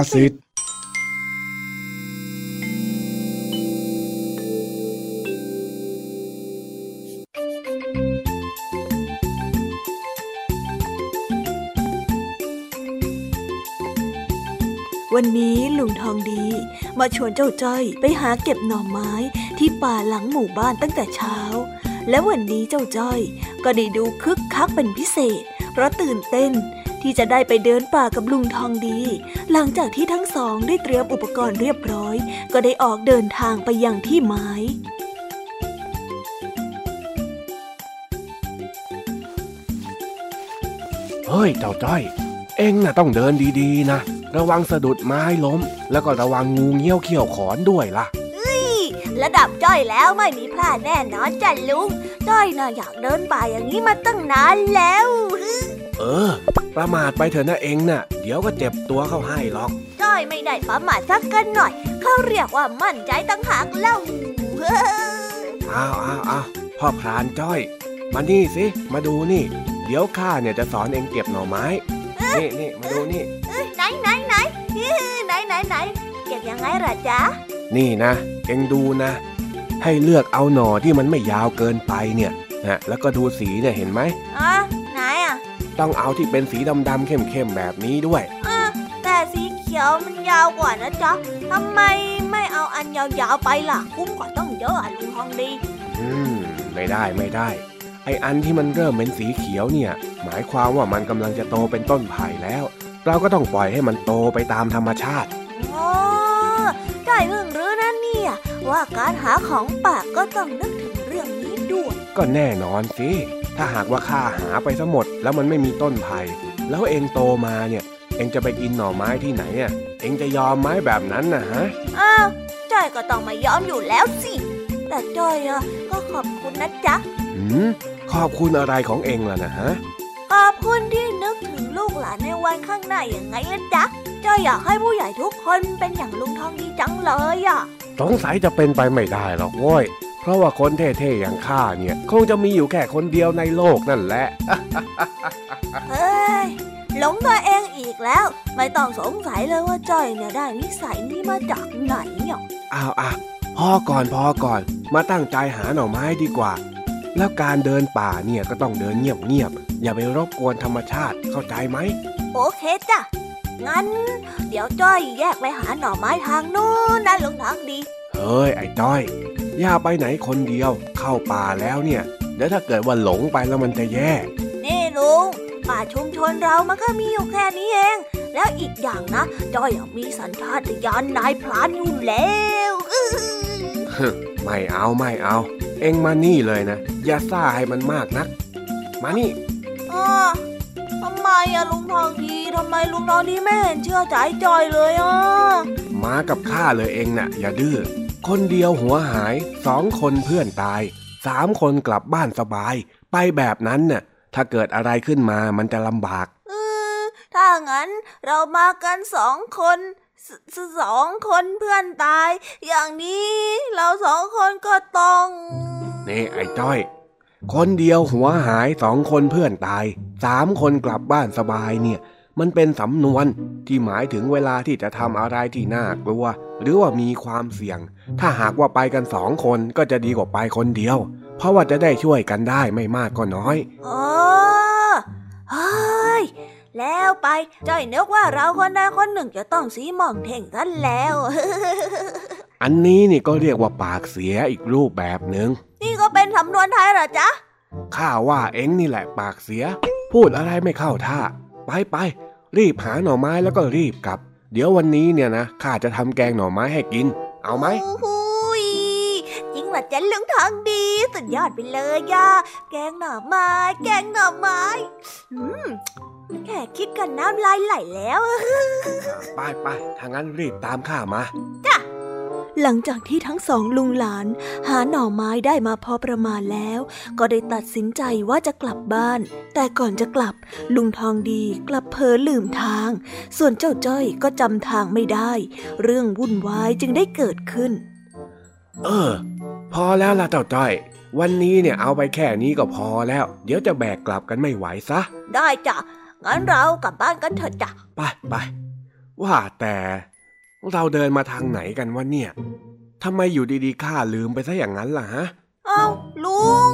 สุภาษิตวันนี้ลุงทองดี มาชวนเจ้าจ้อยไปหาเก็บหน่อไม้ที่ป่าหลังหมู่บ้านตั้งแต่เช้า และวันนี้เจ้าจ้อย ก็ได้ดูคึกคักเป็นพิเศษ เพราะตื่นเต้น ที่จะได้ไปเดินป่ากับลุงทองดี หลังจากที่ทั้งสองได้เตรียมอุปกรณ์เรียบร้อย ก็ได้ออกเดินทางไปยังที่ไม้เฮ้ยเจ้าจ้อย เอ็งน่ะต้องเดินดีๆนะ ระวังสะดุดไม้ล้ม แล้วก็ระวังงูเงี้ยวเขี้ยวขอนด้วยล่ะระดับจ้อยแล้วไม่มีพลาดแน่นอนจ้ะลุง จ้อยน่ะอยากเดินป่าอย่างนี้มาตั้งนานแล้ว เออ ประมาทไปเถอะนะเอ็งน่ะ เดี๋ยวก็เจ็บตัวเข้าให้หรอกจ้อยไม่ได้ประมาทสักกันหน่อย เขาเรียกว่ามั่นใจตั้งหากเล่าอ้าวอ้าวอ้าวพ่อพรานจ้อย มานี่สิ มาดูนี่ เดี๋ยวข้าเนี่ยจะสอนเอ็งเก็บหน่อไม้ นี่นี่มาดูนี่ ไหนไหนไหนไหนไหนไหนเก็บยังไงล่ะจ๊ะ นี่นะ เอ็งดูนะ ให้เลือกเอาหน่อที่มันไม่ยาวเกินไปเนี่ยนะแล้วก็ดูสีเนี่ยเห็นไหมอะไหนอะ ต้องเอาที่เป็นสีดำๆเข้มๆแบบนี้ด้วยอะแต่สีเขียวมันยาวกว่านะจ๊ะทำไมไม่เอาอันยาวๆไปล่ะคุ้มกว่าต้องเยอะอะลุงทองดี อืม ไม่ได้ไม่ได้ ไออันที่มันเริ่มเป็นสีเขียวเนี่ย หมายความว่ามันกำลังจะโตเป็นต้นไผ่แล้ว เราก็ต้องปล่อยให้มันโตไปตามธรรมชาติอ๋อได้เพิ่งรู้นะเนี่ย ว่าการหาของป่าก็ต้องนึกถึงเรื่องนี้ด้วย ก็แน่นอนสิ ถ้าหากว่าข้าหาไปซะหมด แล้วมันไม่มีต้นไผ่แล้วเองโตมาเนี่ย เองจะไปกินหน่อไม้ที่ไหนอะเองจะยอมไหมแบบนั้นนะฮะอ้าวจ้อยก็ต้องมายอมอยู่แล้วสิ แต่จ้อยอะก็ขอบคุณนะจ๊ะหืมขอบคุณอะไรของเองล่ะนะฮะขอบคุณที่นึกถึงลูกหลานในวันข้างหน้าอย่างไงล่ะจ๊ะจ้อยอยากให้ผู้ใหญ่ทุกคนเป็นอย่างลุงทองดีจังเลยอะสงสัยจะเป็นไปไม่ได้หรอกโว้ย เพราะว่าคนเท่ๆอย่างข้าเนี่ย คงจะมีอยู่แค่คนเดียวในโลกนั่นแหละเฮ้ยหลงตัวเองอีกแล้ว ไม่ต้องสงสัยเลยว่าจ้อยเนี่ยได้นิสัยนี้มาจากไหนเนี่ยอ้าวอะพอก่อนพอก่อนมาตั้งใจหาหน่อไม้ดีกว่า แล้วการเดินป่าเนี่ยก็ต้องเดินเงียบๆอย่าไปรบกวนธรรมชาติเข้าใจไหมโอเคจ้ะงั้น เดี๋ยวจ้อยแยกไปหาหน่อไม้ทางนู้นนะลุงทองดี เฮ้ยไอ้จ้อย อย่าไปไหนคนเดียว เข้าป่าแล้วเนี่ยเดี๋ยวถ้าเกิดว่าหลงไปแล้วมันจะแย่นี่ลุงป่าชุมชนเรามันก็มีอยู่แค่นี้เอง แล้วอีกอย่างนะจ้อยมีสัญชาตญาณนายพรานอยู่แล้วไม่เอาไม่เอา เอ็งมานี่เลยนะ อย่าซ่าให้มันมากนัก มานี่อ๋อทำไมอะลุงทองดีทำไมลุงทองดีไม่เห็นเชื่อใจจอยเลยอะมากับข้าเลยเองน่ะ อย่าดื้อ คนเดียวหัวหายสองคนเพื่อนตายสามคนกลับบ้านสบาย ไปแบบนั้นน่ะ ถ้าเกิดอะไรขึ้นมามันจะลำบาก เออ ถ้างั้นเรามากันสองคนสสสองคนเพื่อนตาย อย่างนี้เราสองคนก็ต้อง นี่ไอ้จ้อย คนเดียวหัวหายสองคนเพื่อนตายสามคนกลับบ้านสบายเนี่ย มันเป็นสำนวนที่หมายถึงเวลาที่จะทำอะไรที่น่ากลัว หรือว่ามีความเสี่ยง ถ้าหากว่าไปกันสองคนก็จะดีกว่าไปคนเดียว เพราะว่าจะได้ช่วยกันได้ไม่มากก็น้อยอ๋อเฮ้ยแล้วไปจ้อยนึกว่าเราคนใดคนหนึ่งจะต้องสีหมองเท่งกันแล้ว อันนี้นี่ก็เรียกว่าปากเสียอีกรูปแบบหนึ่งนี่ก็เป็นสำนวนไทยเหรอจ๊ะข้าว่าเอ็งนี่แหละปากเสีย พูดอะไรไม่เข้าท่า ไปไปรีบหาหน่อไม้แล้วก็รีบกลับ เดี๋ยววันนี้เนี่ยนะข้าจะทำแกงหน่อไม้ให้กิน เอาไหมโอ้โหยจริงเหรอจ๊ะลุงทองดีสุดยอดไปเลยย่าแกงหน่อไม้ แกงหน่อไม้อืมแค่คิดกันน้ำลายไหลแล้ว ไปไปถ้างั้นรีบตามข้ามา หลังจากที่ทั้งสองลุงหลาน หาหน่อไม้ได้มาพอประมาณแล้ว ก็ได้ตัดสินใจว่าจะกลับบ้าน แต่ก่อนจะกลับ ลุงทองดีกลับเพ้อลืมทาง ส่วนเจ้าจ้อยก็จำทางไม่ได้ เรื่องวุ่นวายจึงได้เกิดขึ้น เออ พอแล้วล่ะเจ้าจ้อย วันนี้เนี่ยเอาไปแค่นี้ก็พอแล้ว เดี๋ยวจะแบกกลับกันไม่ไหวซะ ได้จ้ะงั้นเรากลับบ้านกันเถอะจ้ะไปไปว่าแต่ เราเดินมาทางไหนกันวะเนี่ยทำไมอยู่ดีๆข้าลืมไปซะอย่างนั้นล่ะฮะเอ้าลุง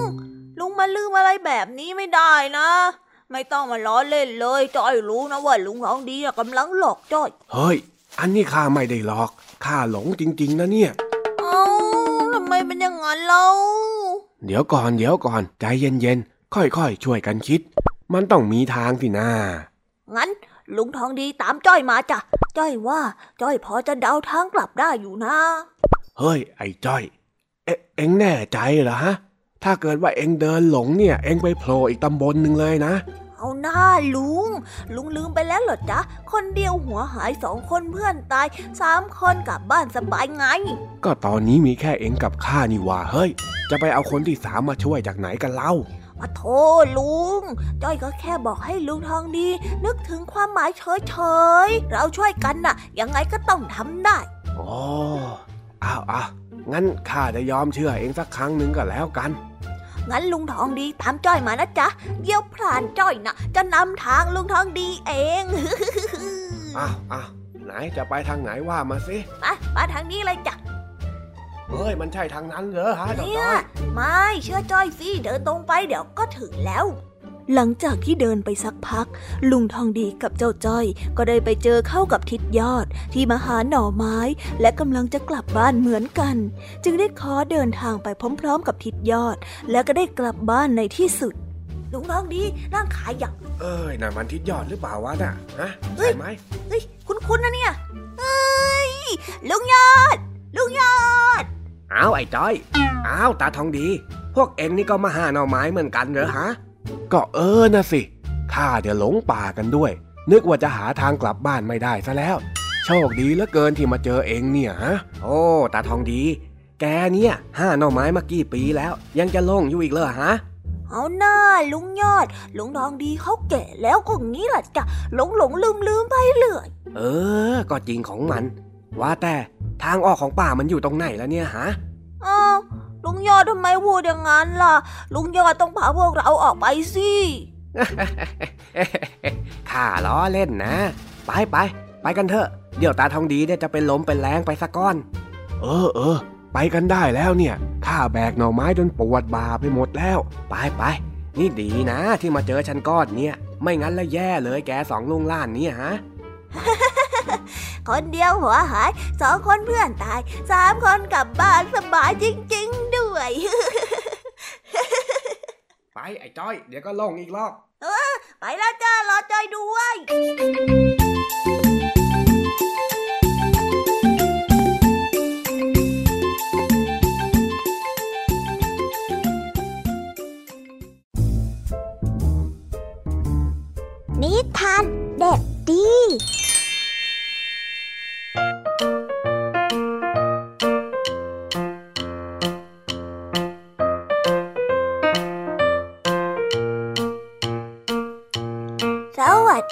ลุงมาลืมอะไรแบบนี้ไม่ได้นะ ไม่ต้องมาล้อเล่นเลยจ้อยรู้นะว่าลุงทองดีอะกำลังหลอกจ้อยเฮ้ย อันนี้ข้าไม่ได้หลอกข้าหลงจริง ๆ นะเนี่ยเอ้าทำไมเป็นอย่างนั้นเล่าเดี๋ยวก่อนเดี๋ยวก่อนใจเย็นๆค่อยๆช่วยกันคิด มันต้องมีทางสินะงั้น ลุงทองดีตามจ้อยมาจ้ะ จ้อยว่า จ้อยพอจะเดาทางกลับได้อยู่นะ เฮ้ย ไอ้จ้อย เอเอ็งแน่ใจเหรอฮะ ถ้าเกิดว่าเอ็งเดินหลงเนี่ย เอ็งไปโผล่อีกตำบลหนึ่งเลยนะ เอาหน้าลุง ลุงลืมไปแล้วเหรอจ๊ะ คนเดียวหัวหายสองคนเพื่อนตายสามคนกลับบ้านสบายไง ก็ตอนนี้มีแค่เอ็งกับข้านี่หว่าเฮ้ย จะไปเอาคนที่สามมาช่วยจากไหนกันเล่า อะโทลุง จ้อยก็แค่บอกให้ลุงทองดี นึกถึงความหมายเฉยๆ เราช่วยกันน่ะ ยังไงก็ต้องทำได้โอ้อ้าวอ้าวงั้นข้าจะยอมเชื่อเองสักครั้งหนึ่งก็แล้วกัน งั้นลุงทองดีตามจ้อยมานะจ๊ะ เดี๋ยวพรานจ้อยน่ะ จะนำทางลุงทองดีเองอ้าวอ้าวไหนจะไปทางไหนว่ามาสิไปมาทางนี้เลยจ้ะ เฮ้ยมันใช่ทางนั้นเหรอฮะเจ้าเนี่จ้ยอยไม่เชื่อจ้อยสิเดินตรงไปเดี๋ยวก็ถึงแล้ว หลังจากที่เดินไปสักพัก ลุงทองดีกับเจ้าจ้อย ก็ได้ไปเจอเข้ากับทิดยอด ที่มาหาหน่อไม้ และกำลังจะกลับบ้านเหมือนกัน จึงได้ขอเดินทางไปพร้อม ๆ กับทิดยอด และก็ได้กลับบ้านในที่สุดลุงทองดีนั่งขายอย่างเอ้ยน่ะมันทิศยอดหรือเปล่าวะน่ะฮะเฮ้ใช่ยไหมเฮ้ย คุ้นๆนะเนี่ยเอ้ยลุงยอด ลุงยอด อ้าวไอ้จ้อย อ้าวตาทองดี พวกเอ็งนี่ก็มาหาหน่อไม้เหมือนกันเหรอฮะ ก็เออนะสิ ข้าเดี๋ยวหลงป่ากันด้วย นึกว่าจะหาทางกลับบ้านไม่ได้ซะแล้ว โชคดีเหลือเกินที่มาเจอเองเนี่ยฮะ โอ้ตาทองดี แกเนี่ยห้าหน่อไม้มากี่ปีแล้ว ยังจะโล่งอยู่อีกเหรอฮะเอาหน้าลุงยอด ลุงทองดีเขาแก่แล้วก็งี้แหละจ้ะหลงหลงลืมลืมๆไปเรื่อยเออ ก็จริงของมัน ว่าแต่ ทางออกของป่ามันอยู่ตรงไหนแล้วเนี่ยฮะอ้าวลุงยอดทำไมพูดอย่างนั้นล่ะ ลุงยอดต้องพาพวกเราออกไปสิข้าล้อเล่นนะ ไปไปไปกันเถอะ เดี๋ยวตาทองดีเนี่ยจะเป็นลมเป็นแรงไปสักก้อน เออเออไปกันได้แล้วเนี่ยข้าแบกหน่อไม้จนปวดบ่าไปหมดแล้ว ไปไปนี่ดีนะที่มาเจอฉันก้อนเนี่ย ไม่งั้นละแย่เลยแกสองลุงล้านเนี่ยฮะ คนเดียวหัวหายสองคนเพื่อนตายสามคนกลับบ้านสบายจริง ๆ ด้วย ไปไอ้จ้อย เดี๋ยวก็ลงอีกรอบไปแล้วจ้ารอจอยด้วยนิทานเด็กดี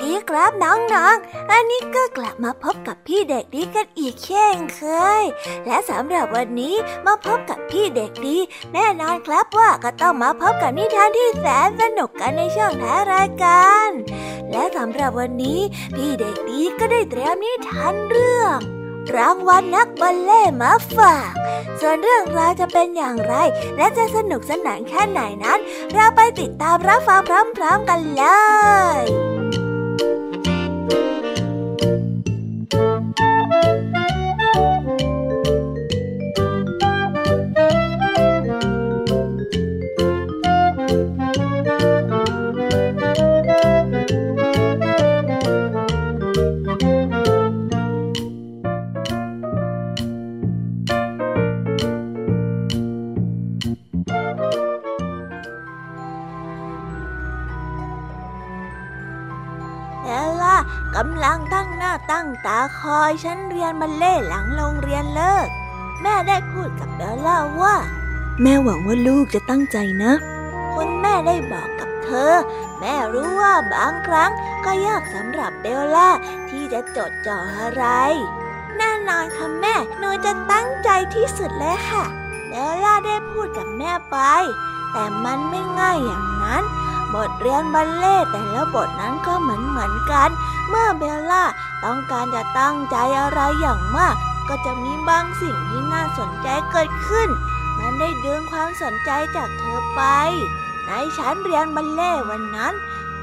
ดีครับน้องๆ อันนี้ก็กลับมาพบกับพี่เด็กดีกันอีกเช่นเคย และสำหรับวันนี้มาพบกับพี่เด็กดี แน่นอนครับว่าก็ต้องมาพบกับนิทานที่แสนสนุกกันในช่วงท้ายรายการ และสำหรับวันนี้พี่เด็กดีก็ได้เตรียมนิทานเรื่องรางวัลนักบัลเล่มาฝาก ส่วนเรื่องราวจะเป็นอย่างไร และจะสนุกสนานแค่ไหนนั้น เราไปติดตามรับฟังพร้อมๆกันเลย Thank you. าคอยฉันเรียนบัลเล่หลังโรงเรียนเลิก แม่ได้พูดกับเบลล่าว่า แม่หวังว่าลูกจะตั้งใจนะ คุณแม่ได้บอกกับเธอ แม่รู้ว่าบางครั้งก็ยากสำหรับเบลล่าที่จะจดจ่ออะไรแน่นอนค่ะแม่ หนูจะตั้งใจที่สุดเลยค่ะเบลล่าได้พูดกับแม่ไป แต่มันไม่ง่ายอย่างนั้น บทเรียนบัลเล่แต่ละบทนั้นก็เหมือนเหมือนกัน เมื่อเบลล่า ต้องการจะตั้งใจอะไรอย่างมาก ก็จะมีบางสิ่งที่น่าสนใจเกิดขึ้น มันได้ดึงความสนใจจากเธอไป ในชั้นเรียนบัลเล่วันนั้น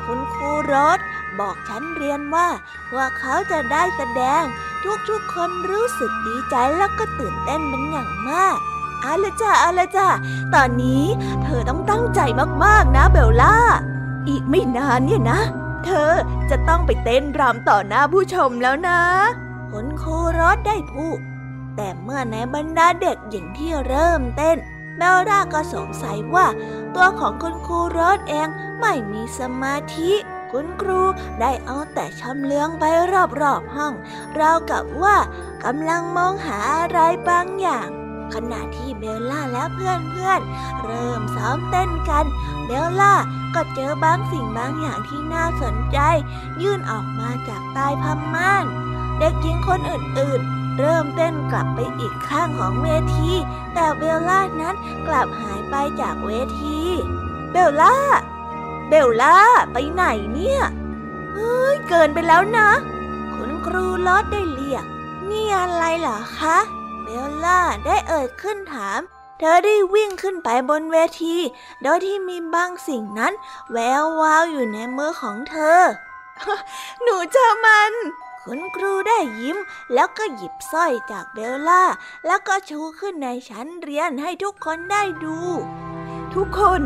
คุณครูรสบอกฉันเรียนว่า ว่าเขาจะได้แสดง ทุกๆคนรู้สึกดีใจแล้วก็ตื่นเต้นเป็นอย่างมากเอาละจ้าเอาละจ้าตอนนี้เธอต้องตั้งใจมากๆนะเบลล่า อีกไม่นานเนี่ยนะ เธอจะต้องไปเต้นรำต่อหน้าผู้ชมแล้วนะคุณครูรถได้พูดแต่เมื่อในบรรดาเด็กหญิงที่เริ่มเต้นเบลล่าก็สงสัยว่า ตัวของคุณครูรถเองไม่มีสมาธิ คุณครูได้เอาแต่ชำเลืองไปรอบๆห้อง ราวกับว่ากำลังมองหาอะไรบางอย่าง ขณะที่เบลล่าและเพื่อนๆเริ่มซ้อมเต้นกัน เบลล่าก็เจอบางสิ่งบางอย่างที่น่าสนใจ ยื่นออกมาจากใต้ผ้าม่าน เด็กหญิงคนอื่นๆ เริ่มเต้นกลับไปอีกข้างของเวที แต่เบลล่านั้นกลับหายไปจากเวที เบลล่า เบลล่า ไปไหนเนี่ยเฮ้ยเกินไปแล้วนะ คุณครูลอดได้เรียก นี่อะไรเหรอคะ เบลล่าได้เอ่ยขึ้นถาม เธอได้วิ่งขึ้นไปบนเวที โดยที่มีบางสิ่งนั้น แวววาวอยู่ในมือของเธอ หนูเจอมันคุณครูได้ยิ้มแล้วก็หยิบสร้อยจากเบลล่า แล้วก็ชูขึ้นในชั้นเรียนให้ทุกคนได้ดู ทุกคน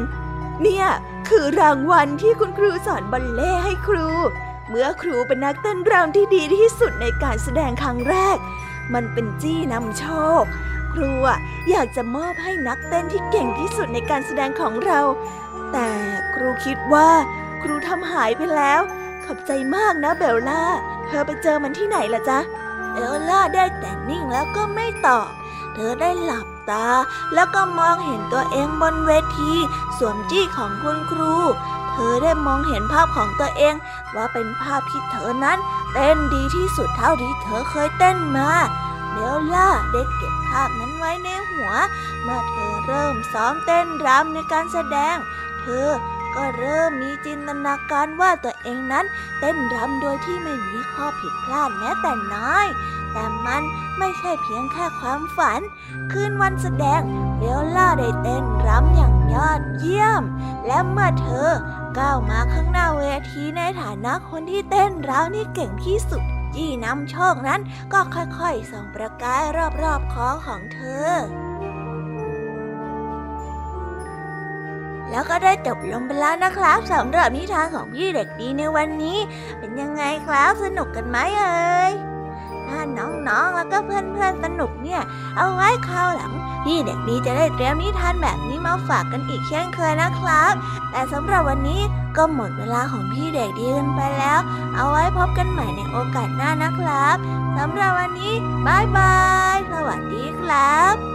เนี่ยคือรางวัลที่คุณครูสอนบัลเล่ให้ครู เมื่อครูเป็นนักเต้นรำที่ดีที่สุดในการแสดงครั้งแรก มันเป็นจี้นำโชค ครูอยากจะมอบให้นักเต้นที่เก่งที่สุดในการแสดงของเรา แต่ครูคิดว่า ครูทำหายไปแล้ว ขอบใจมากนะเบลล่า เธอไปเจอมันที่ไหนล่ะจ๊ะเบลล่าได้แต่นิ่งแล้วก็ไม่ตอบ เธอได้หลับตา แล้วก็มองเห็นตัวเองบนเวทีสวมจี้ของคุณครู เธอได้มองเห็นภาพของตัวเอง ว่าเป็นภาพที่เธอนั้น เต้นดีที่สุดเท่าที่เธอเคยเต้นมาเบลล่าได้เก็บภาพนั้นไว้ในหัว เมื่อเธอเริ่มซ้อมเต้นรำในการแสดง เธอก็เริ่มมีจินตนาการว่าตัวเองนั้น เต้นรำโดยที่ไม่มีข้อผิดพลาดแม้แต่น้อย แต่มันไม่ใช่เพียงแค่ความฝัน คืนวันแสดงเบลล่าได้เต้นรำอย่างยอดเยี่ยม และเมื่อเธอ ก้าวมาข้างหน้าเวทีในฐานะคนที่เต้นรำนี่เก่งที่สุดจี้นำโชคนั้นก็ค่อยๆส่องประกายรอบๆคอของเธอ แล้วก็ได้จบลงไปแล้วนะครับสำหรับนิทานของพี่เด็กดีในวันนี้ เป็นยังไงครับสนุกกันไหมเอ่ย ถ้าน้องๆ แล้วก็เพื่อนๆ สนุกเนี่ย เอาไว้คราวหลัง พี่เด็กดีจะได้เตรียมนิทานแบบนี้มาฝากกันอีกเช่นเคยนะครับ แต่สำหรับวันนี้ก็หมดเวลาของพี่เด็กดีกันไปแล้ว เอาไว้พบกันใหม่ในโอกาสหน้านะครับสำหรับวันนี้บายบาย สวัสดีครับ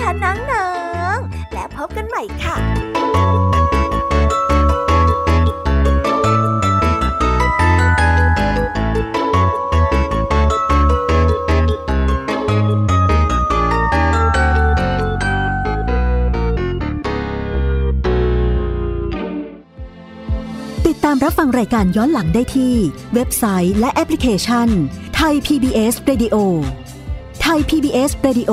คะน้องๆ และพบกันใหม่ค่ะติดตามรับฟังรายการย้อนหลังได้ที่ เว็บไซต์และแอปพลิเคชันไทย PBS Radio ไทย PBS Radio